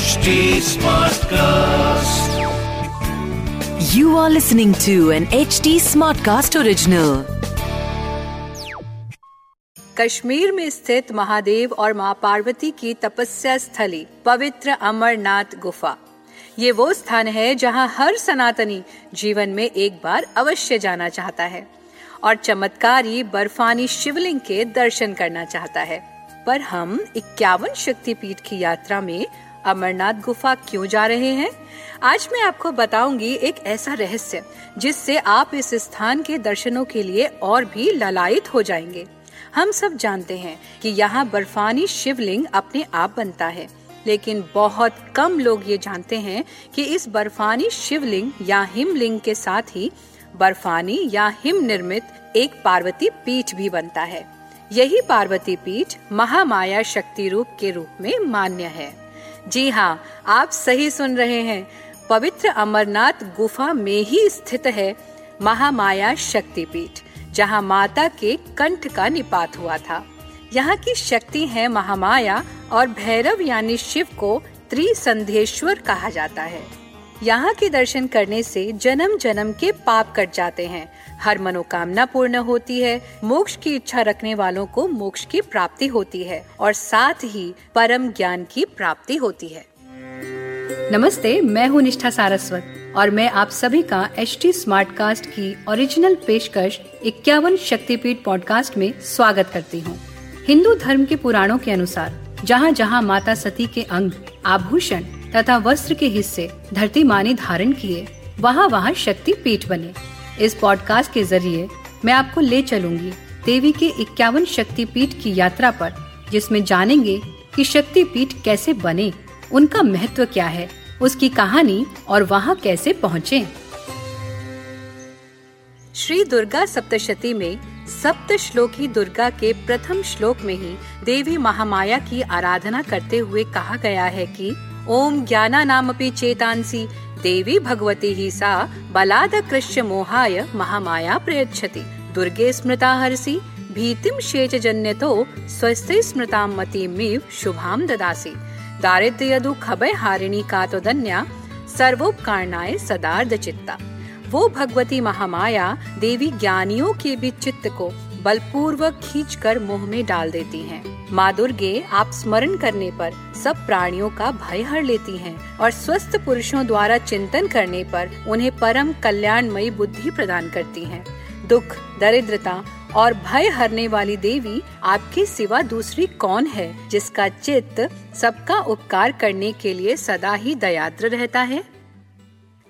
HD Smartcast. You are listening to an HD Smartcast original. Kashmir में स्थित महादेव और माँ पार्वती की तपस्या स्थली पवित्र अमरनाथ गुफा ये वो स्थान है जहाँ हर सनातनी जीवन में एक बार अवश्य जाना चाहता है और चमत्कारी बर्फानी शिवलिंग के दर्शन करना चाहता है पर हम इक्यावन शक्तिपीठ की यात्रा में अमरनाथ गुफा क्यों जा रहे हैं? आज मैं आपको बताऊँगी एक ऐसा रहस्य, जिससे आप इस स्थान के दर्शनों के लिए और भी ललायित हो जाएँगे। हम सब जानते हैं कि यहाँ बर्फानी शिवलिंग अपने आप बनता है, लेकिन बहुत कम लोग ये जानते हैं कि इस बर्फानी शिवलिंग या हिमलिंग के साथ ही बर्फानी या हिम निर्मित एक पार्वती पीठ भी बनता है। यही पार्वती पीठ महामाया शक्ति रूप के रूप में मान्य है। जी हाँ आप सही सुन रहे हैं। पवित्र अमरनाथ गुफा में ही स्थित है महामाया शक्तिपीठ, जहाँ माता के कंठ का निपात हुआ था। यहाँ की शक्ति है महामाया और भैरव यानी शिव को त्रिसंधेश्वर कहा जाता है। यहाँ के दर्शन करने से जन्म जन्म के पाप कट जाते हैं। हर मनोकामना पूर्ण होती है। मोक्ष की इच्छा रखने वालों को मोक्ष की प्राप्ति होती है और साथ ही परम ज्ञान की प्राप्ति होती है। नमस्ते, मैं हूँ निष्ठा सारस्वत और मैं आप सभी का एच टी स्मार्ट कास्ट की ओरिजिनल पेशकश इक्यावन शक्तिपीठ पॉडकास्ट में स्वागत करती हूँ। हिंदू धर्म के पुराणों के अनुसार जहाँ जहाँ माता सती के अंग आभूषण तथा वस्त्र के हिस्से धरती माँ ने धारण किए, वहाँ वहाँ शक्ति पीठ बने। इस पॉडकास्ट के ज़रिए मैं आपको ले चलूँगी देवी के इक्यावन शक्ति पीठ की यात्रा पर, जिसमें जानेंगे कि शक्ति पीठ कैसे बने, उनका महत्व क्या है, उसकी कहानी और वहाँ कैसे पहुँचे। श्री दुर्गा सप्तशती में सप्त श्लोकी दुर्गा के प्रथम श्लोक में ही देवी महामाया की आराधना करते हुए कहा गया है कि ओम ज्ञाना नामपि चेतांसी, देवी भगवती ही सा बलाद कृष्य मोहाय महामाया प्रयच्छति। दुर्गे स्मृता हरसी भीतिम शेच जन्यतो स्वस्थ स्मृता शुभाम ददासी। दारिद्र्य दुख भय हारिणी का धन्या, सर्वोपकारणाय सदार्ध चित्ता वो भगवती महामाया, देवी ज्ञानियों के भी चित्त को बलपूर्वक खींचकर मुँह में डाल देती हैं। माँ दुर्गे आप स्मरण करने पर सब प्राणियों का भय हर लेती हैं और स्वस्थ पुरुषों द्वारा चिंतन करने पर उन्हें परम कल्याणमयी बुद्धि प्रदान करती हैं। दुख, दरिद्रता और भय हरने वाली देवी आपके सिवा दूसरी कौन है, जिसका चित्त सबका उपकार करने के लिए सदा ही दयाद्र रहता है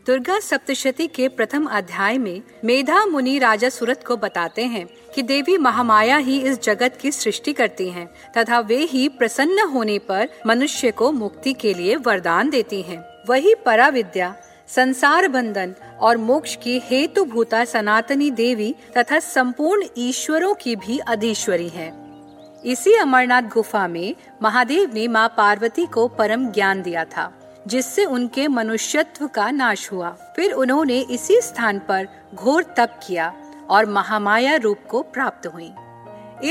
दुर्गा सप्तशती के प्रथम अध्याय में मेधा मुनि राजा सूरत को बताते हैं कि देवी महामाया ही इस जगत की सृष्टि करती हैं, तथा वे ही प्रसन्न होने पर मनुष्य को मुक्ति के लिए वरदान देती हैं। वही परा विद्या संसार बंधन और मोक्ष की हेतु भूता सनातनी देवी तथा संपूर्ण ईश्वरों की भी अधीश्वरी है इसी अमरनाथ गुफा में महादेव ने माँ पार्वती को परम ज्ञान दिया था जिससे उनके मनुष्यत्व का नाश हुआ। फिर उन्होंने इसी स्थान पर घोर तप किया और महामाया रूप को प्राप्त हुई।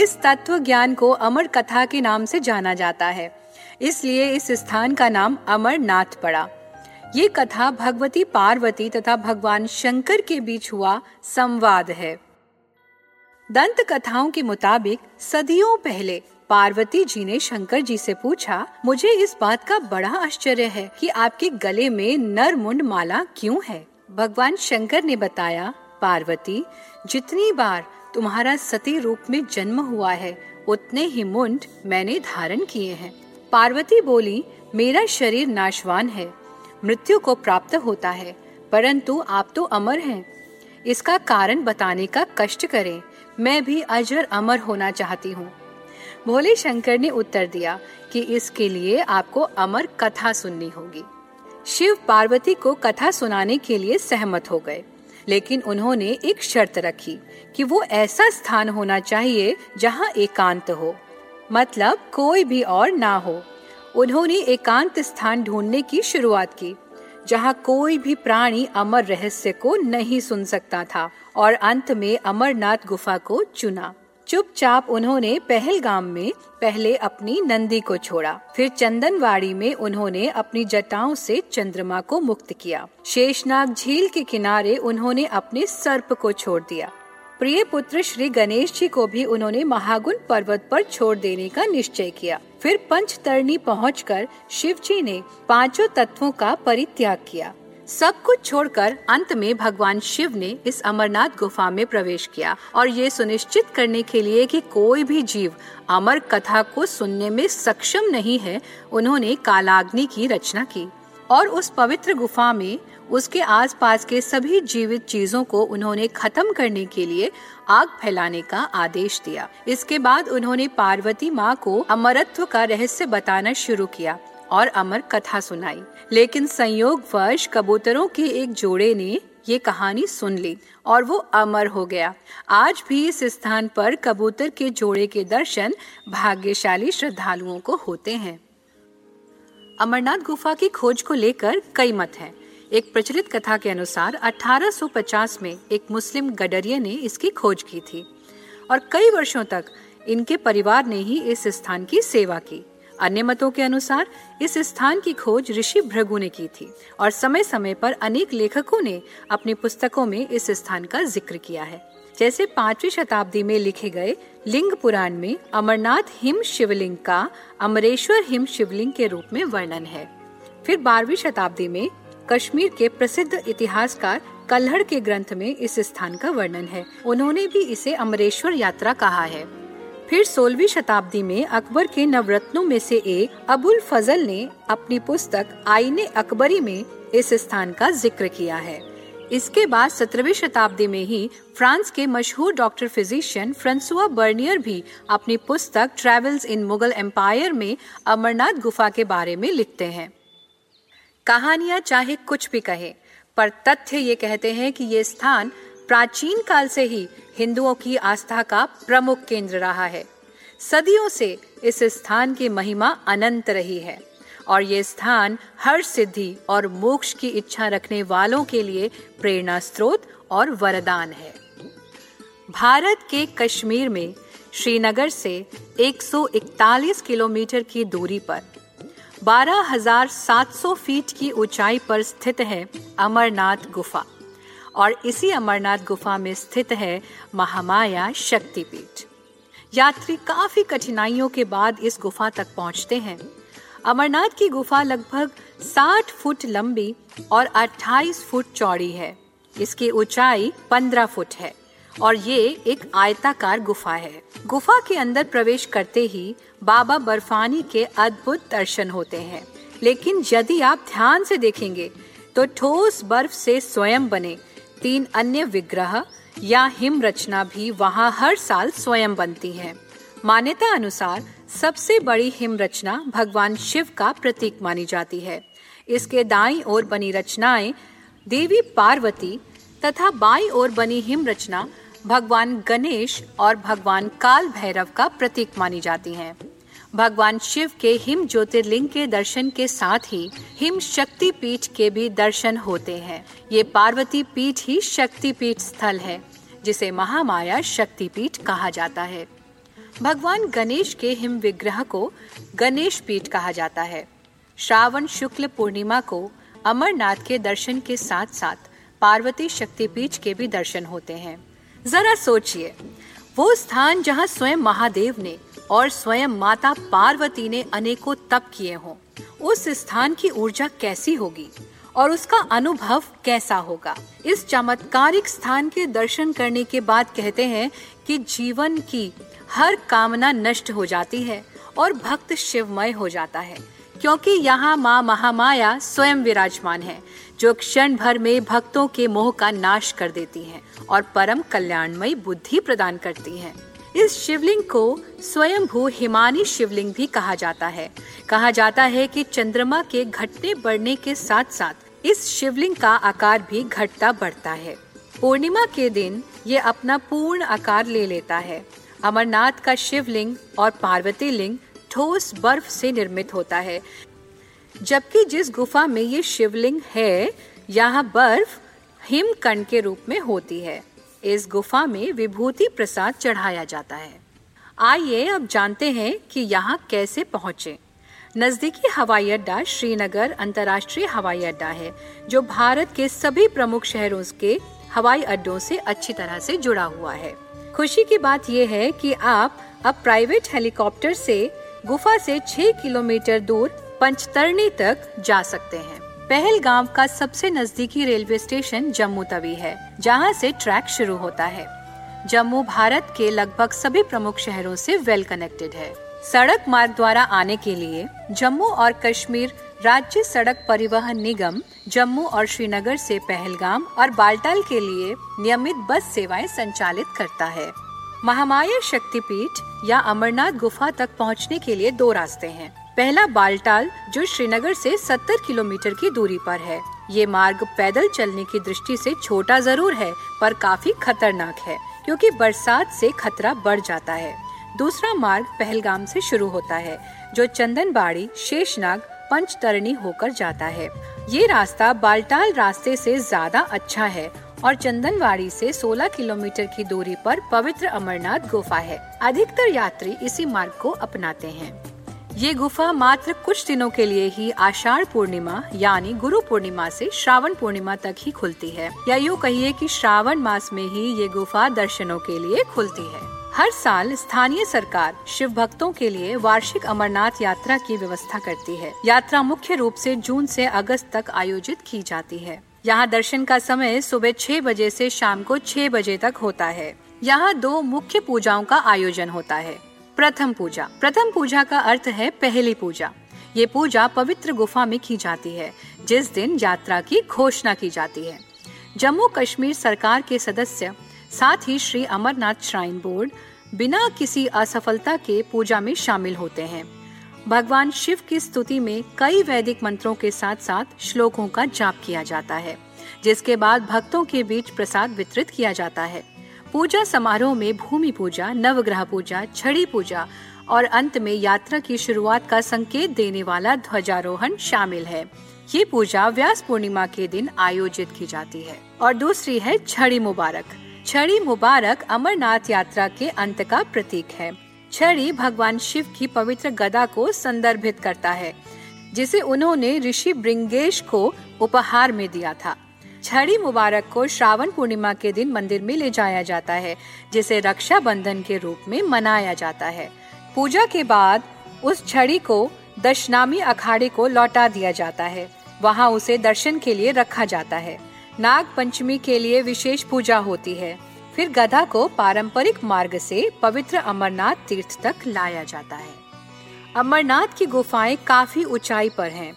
इस तत्व ज्ञान को अमर कथा के नाम से जाना जाता है। इसलिए इस स्थान का नाम अमरनाथ पड़ा। ये कथा भगवती पार्वती तथा भगवान शंकर के बीच हुआ संवाद है। दंत कथाओं के मुताबिक सदियों पहले पार्वती जी ने शंकर जी से पूछा, मुझे इस बात का बड़ा आश्चर्य है कि आपके गले में नर मुंड माला क्यों है? भगवान शंकर ने बताया, पार्वती, जितनी बार तुम्हारा सती रूप में जन्म हुआ है, उतने ही मुंड मैंने धारण किए हैं पार्वती बोली, मेरा शरीर नाशवान है, मृत्यु को प्राप्त होता है, परंतु आप तो अमर हैं। इसका कारण बताने का कष्ट करें। मैं भी अजर अमर होना चाहती हूँ। भोले शंकर ने उत्तर दिया कि इसके लिए आपको अमर कथा सुननी होगी। शिव पार्वती को कथा सुनाने के लिए सहमत हो गए, लेकिन उन्होंने एक शर्त रखी कि वो ऐसा स्थान होना चाहिए जहाँ एकांत हो। मतलब कोई भी और ना हो। उन्होंने एकांत स्थान ढूँढने की शुरुआत की, जहाँ कोई भी प्राणी अमर रहस्य को नहीं सुन सकता था और अंत में अमरनाथ गुफा को चुना। चुपचाप उन्होंने पहलगाम में पहले अपनी नंदी को छोड़ा। फिर चंदनवाड़ी में उन्होंने अपनी जटाओं से चंद्रमा को मुक्त किया। शेषनाग झील के किनारे उन्होंने अपने सर्प को छोड़ दिया। प्रिय पुत्र श्री गणेश जी को भी उन्होंने महागुण पर्वत पर छोड़ देने का निश्चय किया। फिर पंचतरणी पहुंचकर शिव जी ने पाँचों तत्वों का परित्याग किया। सब कुछ छोड़कर अंत में भगवान शिव ने इस अमरनाथ गुफा में प्रवेश किया और ये सुनिश्चित करने के लिए कि कोई भी जीव अमर कथा को सुनने में सक्षम नहीं है, उन्होंने कालाग्नि की रचना की और उस पवित्र गुफा में उसके आसपास के सभी जीवित चीज़ों को उन्होंने खत्म करने के लिए आग फैलाने का आदेश दिया। इसके बाद उन्होंने पार्वती माँ को अमरत्व का रहस्य बताना शुरू किया। और अमर कथा सुनाई। लेकिन संयोग वर्ष कबूतरों के एक जोड़े ने ये कहानी सुन ली और वो अमर हो गया। आज भी इस स्थान पर कबूतर के जोड़े के दर्शन भाग्यशाली श्रद्धालुओं को होते हैं। अमरनाथ गुफा की खोज को लेकर कई मत हैं। एक प्रचलित कथा के अनुसार 1850 में एक मुस्लिम गडरिया ने इसकी खोज की थी और कई वर्षों तक इनके परिवार ने ही इस स्थान की सेवा की। अन्य मतों के अनुसार इस स्थान की खोज ऋषि भृगु ने की थी और समय समय पर अनेक लेखकों ने अपनी पुस्तकों में इस स्थान का ज़िक्र किया है। जैसे पांचवी शताब्दी में लिखे गए लिंग पुराण में अमरनाथ हिम शिवलिंग का अमरेश्वर हिम शिवलिंग के रूप में वर्णन है। फिर बारहवीं शताब्दी में कश्मीर के प्रसिद्ध इतिहासकार कल्हड़ के ग्रंथ में इस स्थान का वर्णन है। उन्होंने भी इसे अमरेश्वर यात्रा कहा है। फिर सोलहवीं शताब्दी में अकबर के नवरत्नों में से एक अबुल फजल ने अपनी पुस्तक आईने अकबरी में इस स्थान का ज़िक्र किया है। इसके बाद सत्रहवीं शताब्दी में ही फ्रांस के मशहूर डॉक्टर फिजिशियन फ्रांसुआ बर्नियर भी अपनी पुस्तक ट्रेवल्स इन मुगल एम्पायर में अमरनाथ गुफा के बारे में लिखते हैं। कहानियाँ चाहे कुछ भी कहे, पर तथ्य ये कहते हैं कि ये स्थान प्राचीन काल से ही हिंदुओं की आस्था का प्रमुख केंद्र रहा है। सदियों से इस स्थान की महिमा अनंत रही है और ये स्थान हर सिद्धि और मोक्ष की इच्छा रखने वालों के लिए प्रेरणा स्रोत और वरदान है। भारत के कश्मीर में श्रीनगर से 141 किलोमीटर की दूरी पर 12,700 फीट की ऊंचाई पर स्थित है अमरनाथ गुफा। और इसी अमरनाथ गुफा में स्थित है महामाया शक्तिपीठ। यात्री काफ़ी कठिनाइयों के बाद इस गुफा तक पहुँचते हैं। अमरनाथ की गुफा लगभग 60 फुट लंबी और 28 फुट चौड़ी है। इसकी ऊंचाई 15 फुट है और ये एक आयताकार गुफा है। गुफा के अंदर प्रवेश करते ही बाबा बर्फानी के अद्भुत दर्शन होते हैं। लेकिन यदि आप ध्यान से देखेंगे तो ठोस बर्फ़ से स्वयं बने तीन अन्य विग्रह या हिम रचना भी वहाँ हर साल स्वयं बनती है मान्यता अनुसार सबसे बड़ी हिम रचना भगवान शिव का प्रतीक मानी जाती है इसके दाई ओर बनी रचनाएँ देवी पार्वती तथा बाई ओर बनी हिम रचना भगवान गणेश और भगवान काल भैरव का प्रतीक मानी जाती हैं। भगवान शिव के हिम ज्योतिर्लिंग के दर्शन के साथ ही हिम शक्ति पीठ के भी दर्शन होते हैं। ये पार्वती पीठ ही शक्ति पीठ स्थल है, जिसे महामाया शक्ति पीठ कहा जाता है। भगवान गणेश के हिम विग्रह को गणेश पीठ कहा जाता है। श्रावण शुक्ल पूर्णिमा को अमरनाथ के दर्शन के साथ साथ पार्वती शक्तिपीठ के भी दर्शन होते हैं। जरा सोचिए, वो स्थान जहाँ स्वयं महादेव ने और स्वयं माता पार्वती ने अनेकों तप किए हों उस स्थान की ऊर्जा कैसी होगी और उसका अनुभव कैसा होगा इस चमत्कारिक स्थान के दर्शन करने के बाद कहते हैं कि जीवन की हर कामना नष्ट हो जाती है और भक्त शिवमय हो जाता है, क्योंकि यहाँ माँ महामाया स्वयं विराजमान है, जो क्षण भर में भक्तों के मोह का नाश कर देती हैं और परम कल्याणमयी बुद्धि प्रदान करती हैं। इस शिवलिंग को स्वयं भू हिमानी शिवलिंग भी कहा जाता है। कहा जाता है कि चंद्रमा के घटने बढ़ने के साथ साथ इस शिवलिंग का आकार भी घटता बढ़ता है। पूर्णिमा के दिन ये अपना पूर्ण आकार ले लेता है। अमरनाथ का शिवलिंग और पार्वती लिंग ठोस बर्फ़ से निर्मित होता है। जबकि जिस गुफा में ये शिवलिंग है, यहाँ बर्फ़ हिमकंड के रूप में होती है। इस गुफा में विभूति प्रसाद चढ़ाया जाता है। आइए अब जानते हैं कि यहाँ कैसे पहुँचे। नजदीकी हवाई अड्डा श्रीनगर अंतर्राष्ट्रीय हवाई अड्डा है, जो भारत के सभी प्रमुख शहरों के हवाई अड्डों से अच्छी तरह से जुड़ा हुआ है। खुशी की बात यह है कि आप अब प्राइवेट हेलीकॉप्टर से गुफा से 6 किलोमीटर दूर पंचतरणी तक जा सकते हैं। पहलगाम का सबसे नजदीकी रेलवे स्टेशन जम्मू तवी है, जहाँ से ट्रैक शुरू होता है। जम्मू भारत के लगभग सभी प्रमुख शहरों से वेल कनेक्टेड है। सड़क मार्ग द्वारा आने के लिए जम्मू और कश्मीर राज्य सड़क परिवहन निगम, जम्मू और श्रीनगर से पहलगाम और बाल्टाल के लिए नियमित बस सेवाएँ संचालित करता है। महामाया शक्तिपीठ या अमरनाथ गुफा तक पहुँचने के लिए दो रास्ते हैं। पहला बालटाल जो श्रीनगर से 70 किलोमीटर की दूरी पर है। ये मार्ग पैदल चलने की दृष्टि से छोटा ज़रूर है, पर काफ़ी खतरनाक है, क्योंकि बरसात से खतरा बढ़ जाता है। दूसरा मार्ग पहलगाम से शुरू होता है, जो चंदनबाड़ी, शेषनाग, पंचतरणी होकर जाता है। ये रास्ता बालटाल रास्ते से ज़्यादा अच्छा है और चंदनवाड़ी से 16 किलोमीटर की दूरी पर पवित्र अमरनाथ गुफा है। अधिकतर यात्री इसी मार्ग को अपनाते हैं। ये गुफा मात्र कुछ दिनों के लिए ही आषाढ़ पूर्णिमा, यानी गुरु पूर्णिमा से श्रावण पूर्णिमा तक ही खुलती है। या यूँ कहिए कि श्रावण मास में ही ये गुफा दर्शनों के लिए खुलती है। हर साल स्थानीय सरकार शिव भक्तों के लिए वार्षिक अमरनाथ यात्रा की व्यवस्था करती है। यात्रा मुख्य रूप से जून से अगस्त तक आयोजित की जाती है। यहाँ दर्शन का समय सुबह छह बजे से शाम को छह बजे तक होता है। यहाँ दो मुख्य पूजाओं का आयोजन होता है। प्रथम पूजा। प्रथम पूजा का अर्थ है पहली पूजा। ये पूजा पवित्र गुफा में की जाती है, जिस दिन यात्रा की घोषणा की जाती है। जम्मू कश्मीर सरकार के सदस्य, साथ ही श्री अमरनाथ श्राइन बोर्ड, बिना किसी असफलता के पूजा में शामिल होते हैं। भगवान शिव की स्तुति में कई वैदिक मंत्रों के साथ साथ श्लोकों का जाप किया जाता है, जिसके बाद भक्तों के बीच प्रसाद वितरित किया जाता है। पूजा समारोह में भूमि पूजा, नवग्रह पूजा, छड़ी पूजा और अंत में यात्रा की शुरुआत का संकेत देने वाला ध्वजारोहण शामिल है। ये पूजा व्यास पूर्णिमा के दिन आयोजित की जाती है। और दूसरी है छड़ी मुबारक। छड़ी मुबारक अमरनाथ यात्रा के अंत का प्रतीक है। छड़ी भगवान शिव की पवित्र गदा को संदर्भित करता है, जिसे उन्होंने ऋषि ब्रिंगेश को उपहार में दिया था। छड़ी मुबारक को श्रावण पूर्णिमा के दिन मंदिर में ले जाया जाता है, जिसे रक्षा बंधन के रूप में मनाया जाता है। पूजा के बाद उस छड़ी को दशनामी अखाड़े को लौटा दिया जाता है। वहाँ उसे दर्शन के लिए रखा जाता है। नाग पंचमी के लिए विशेष पूजा होती है। फिर गधा को पारंपरिक मार्ग से पवित्र अमरनाथ तीर्थ तक लाया जाता है। अमरनाथ की गुफाएँ काफ़ी ऊंचाई पर हैं।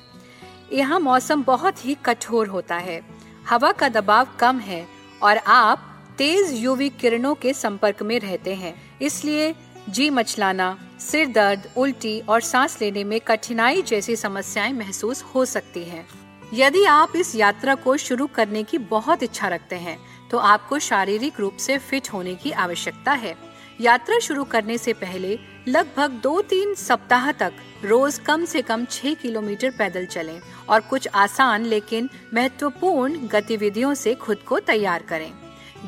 यहाँ मौसम बहुत ही कठोर होता है। हवा का दबाव कम है और आप तेज यूवी किरणों के संपर्क में रहते हैं इसलिए जी मचलाना, सिर दर्द, उल्टी और सांस लेने में कठिनाई जैसी समस्याएँ महसूस हो सकती हैं। यदि आप इस यात्रा को शुरू करने की बहुत इच्छा रखते हैं तो आपको शारीरिक रूप से फिट होने की आवश्यकता है यात्रा शुरू करने से पहले लगभग दो तीन सप्ताह तक रोज कम से कम छह किलोमीटर पैदल चलें और कुछ आसान लेकिन महत्वपूर्ण गतिविधियों से खुद को तैयार करें।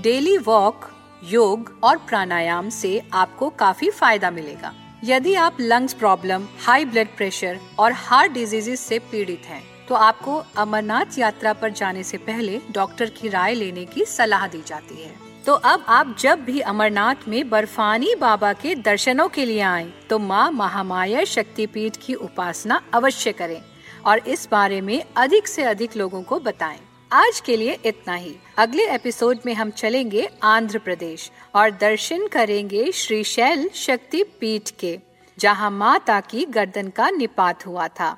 डेली वॉक, योग और प्राणायाम से आपको काफ़ी फ़ायदा मिलेगा। यदि आप lungs problem high blood pressure और हार्ट डिजीजेस से पीड़ित हैं तो आपको अमरनाथ यात्रा पर जाने से पहले डॉक्टर की राय लेने की सलाह दी जाती है। तो अब आप जब भी अमरनाथ में बर्फानी बाबा के दर्शनों के लिए आए तो माँ महामाया शक्तिपीठ की उपासना अवश्य करें और इस बारे में अधिक से अधिक लोगों को बताएँ। आज के लिए इतना ही। अगले एपिसोड में हम चलेंगे आंध्र प्रदेश और दर्शन करेंगे श्री शैल शक्ति पीठ के, जहाँ माता की गर्दन का निपात हुआ था।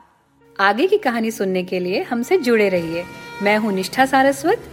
आगे की कहानी सुनने के लिए हमसे जुड़े रहिए। मैं हूँ निष्ठा सारस्वत।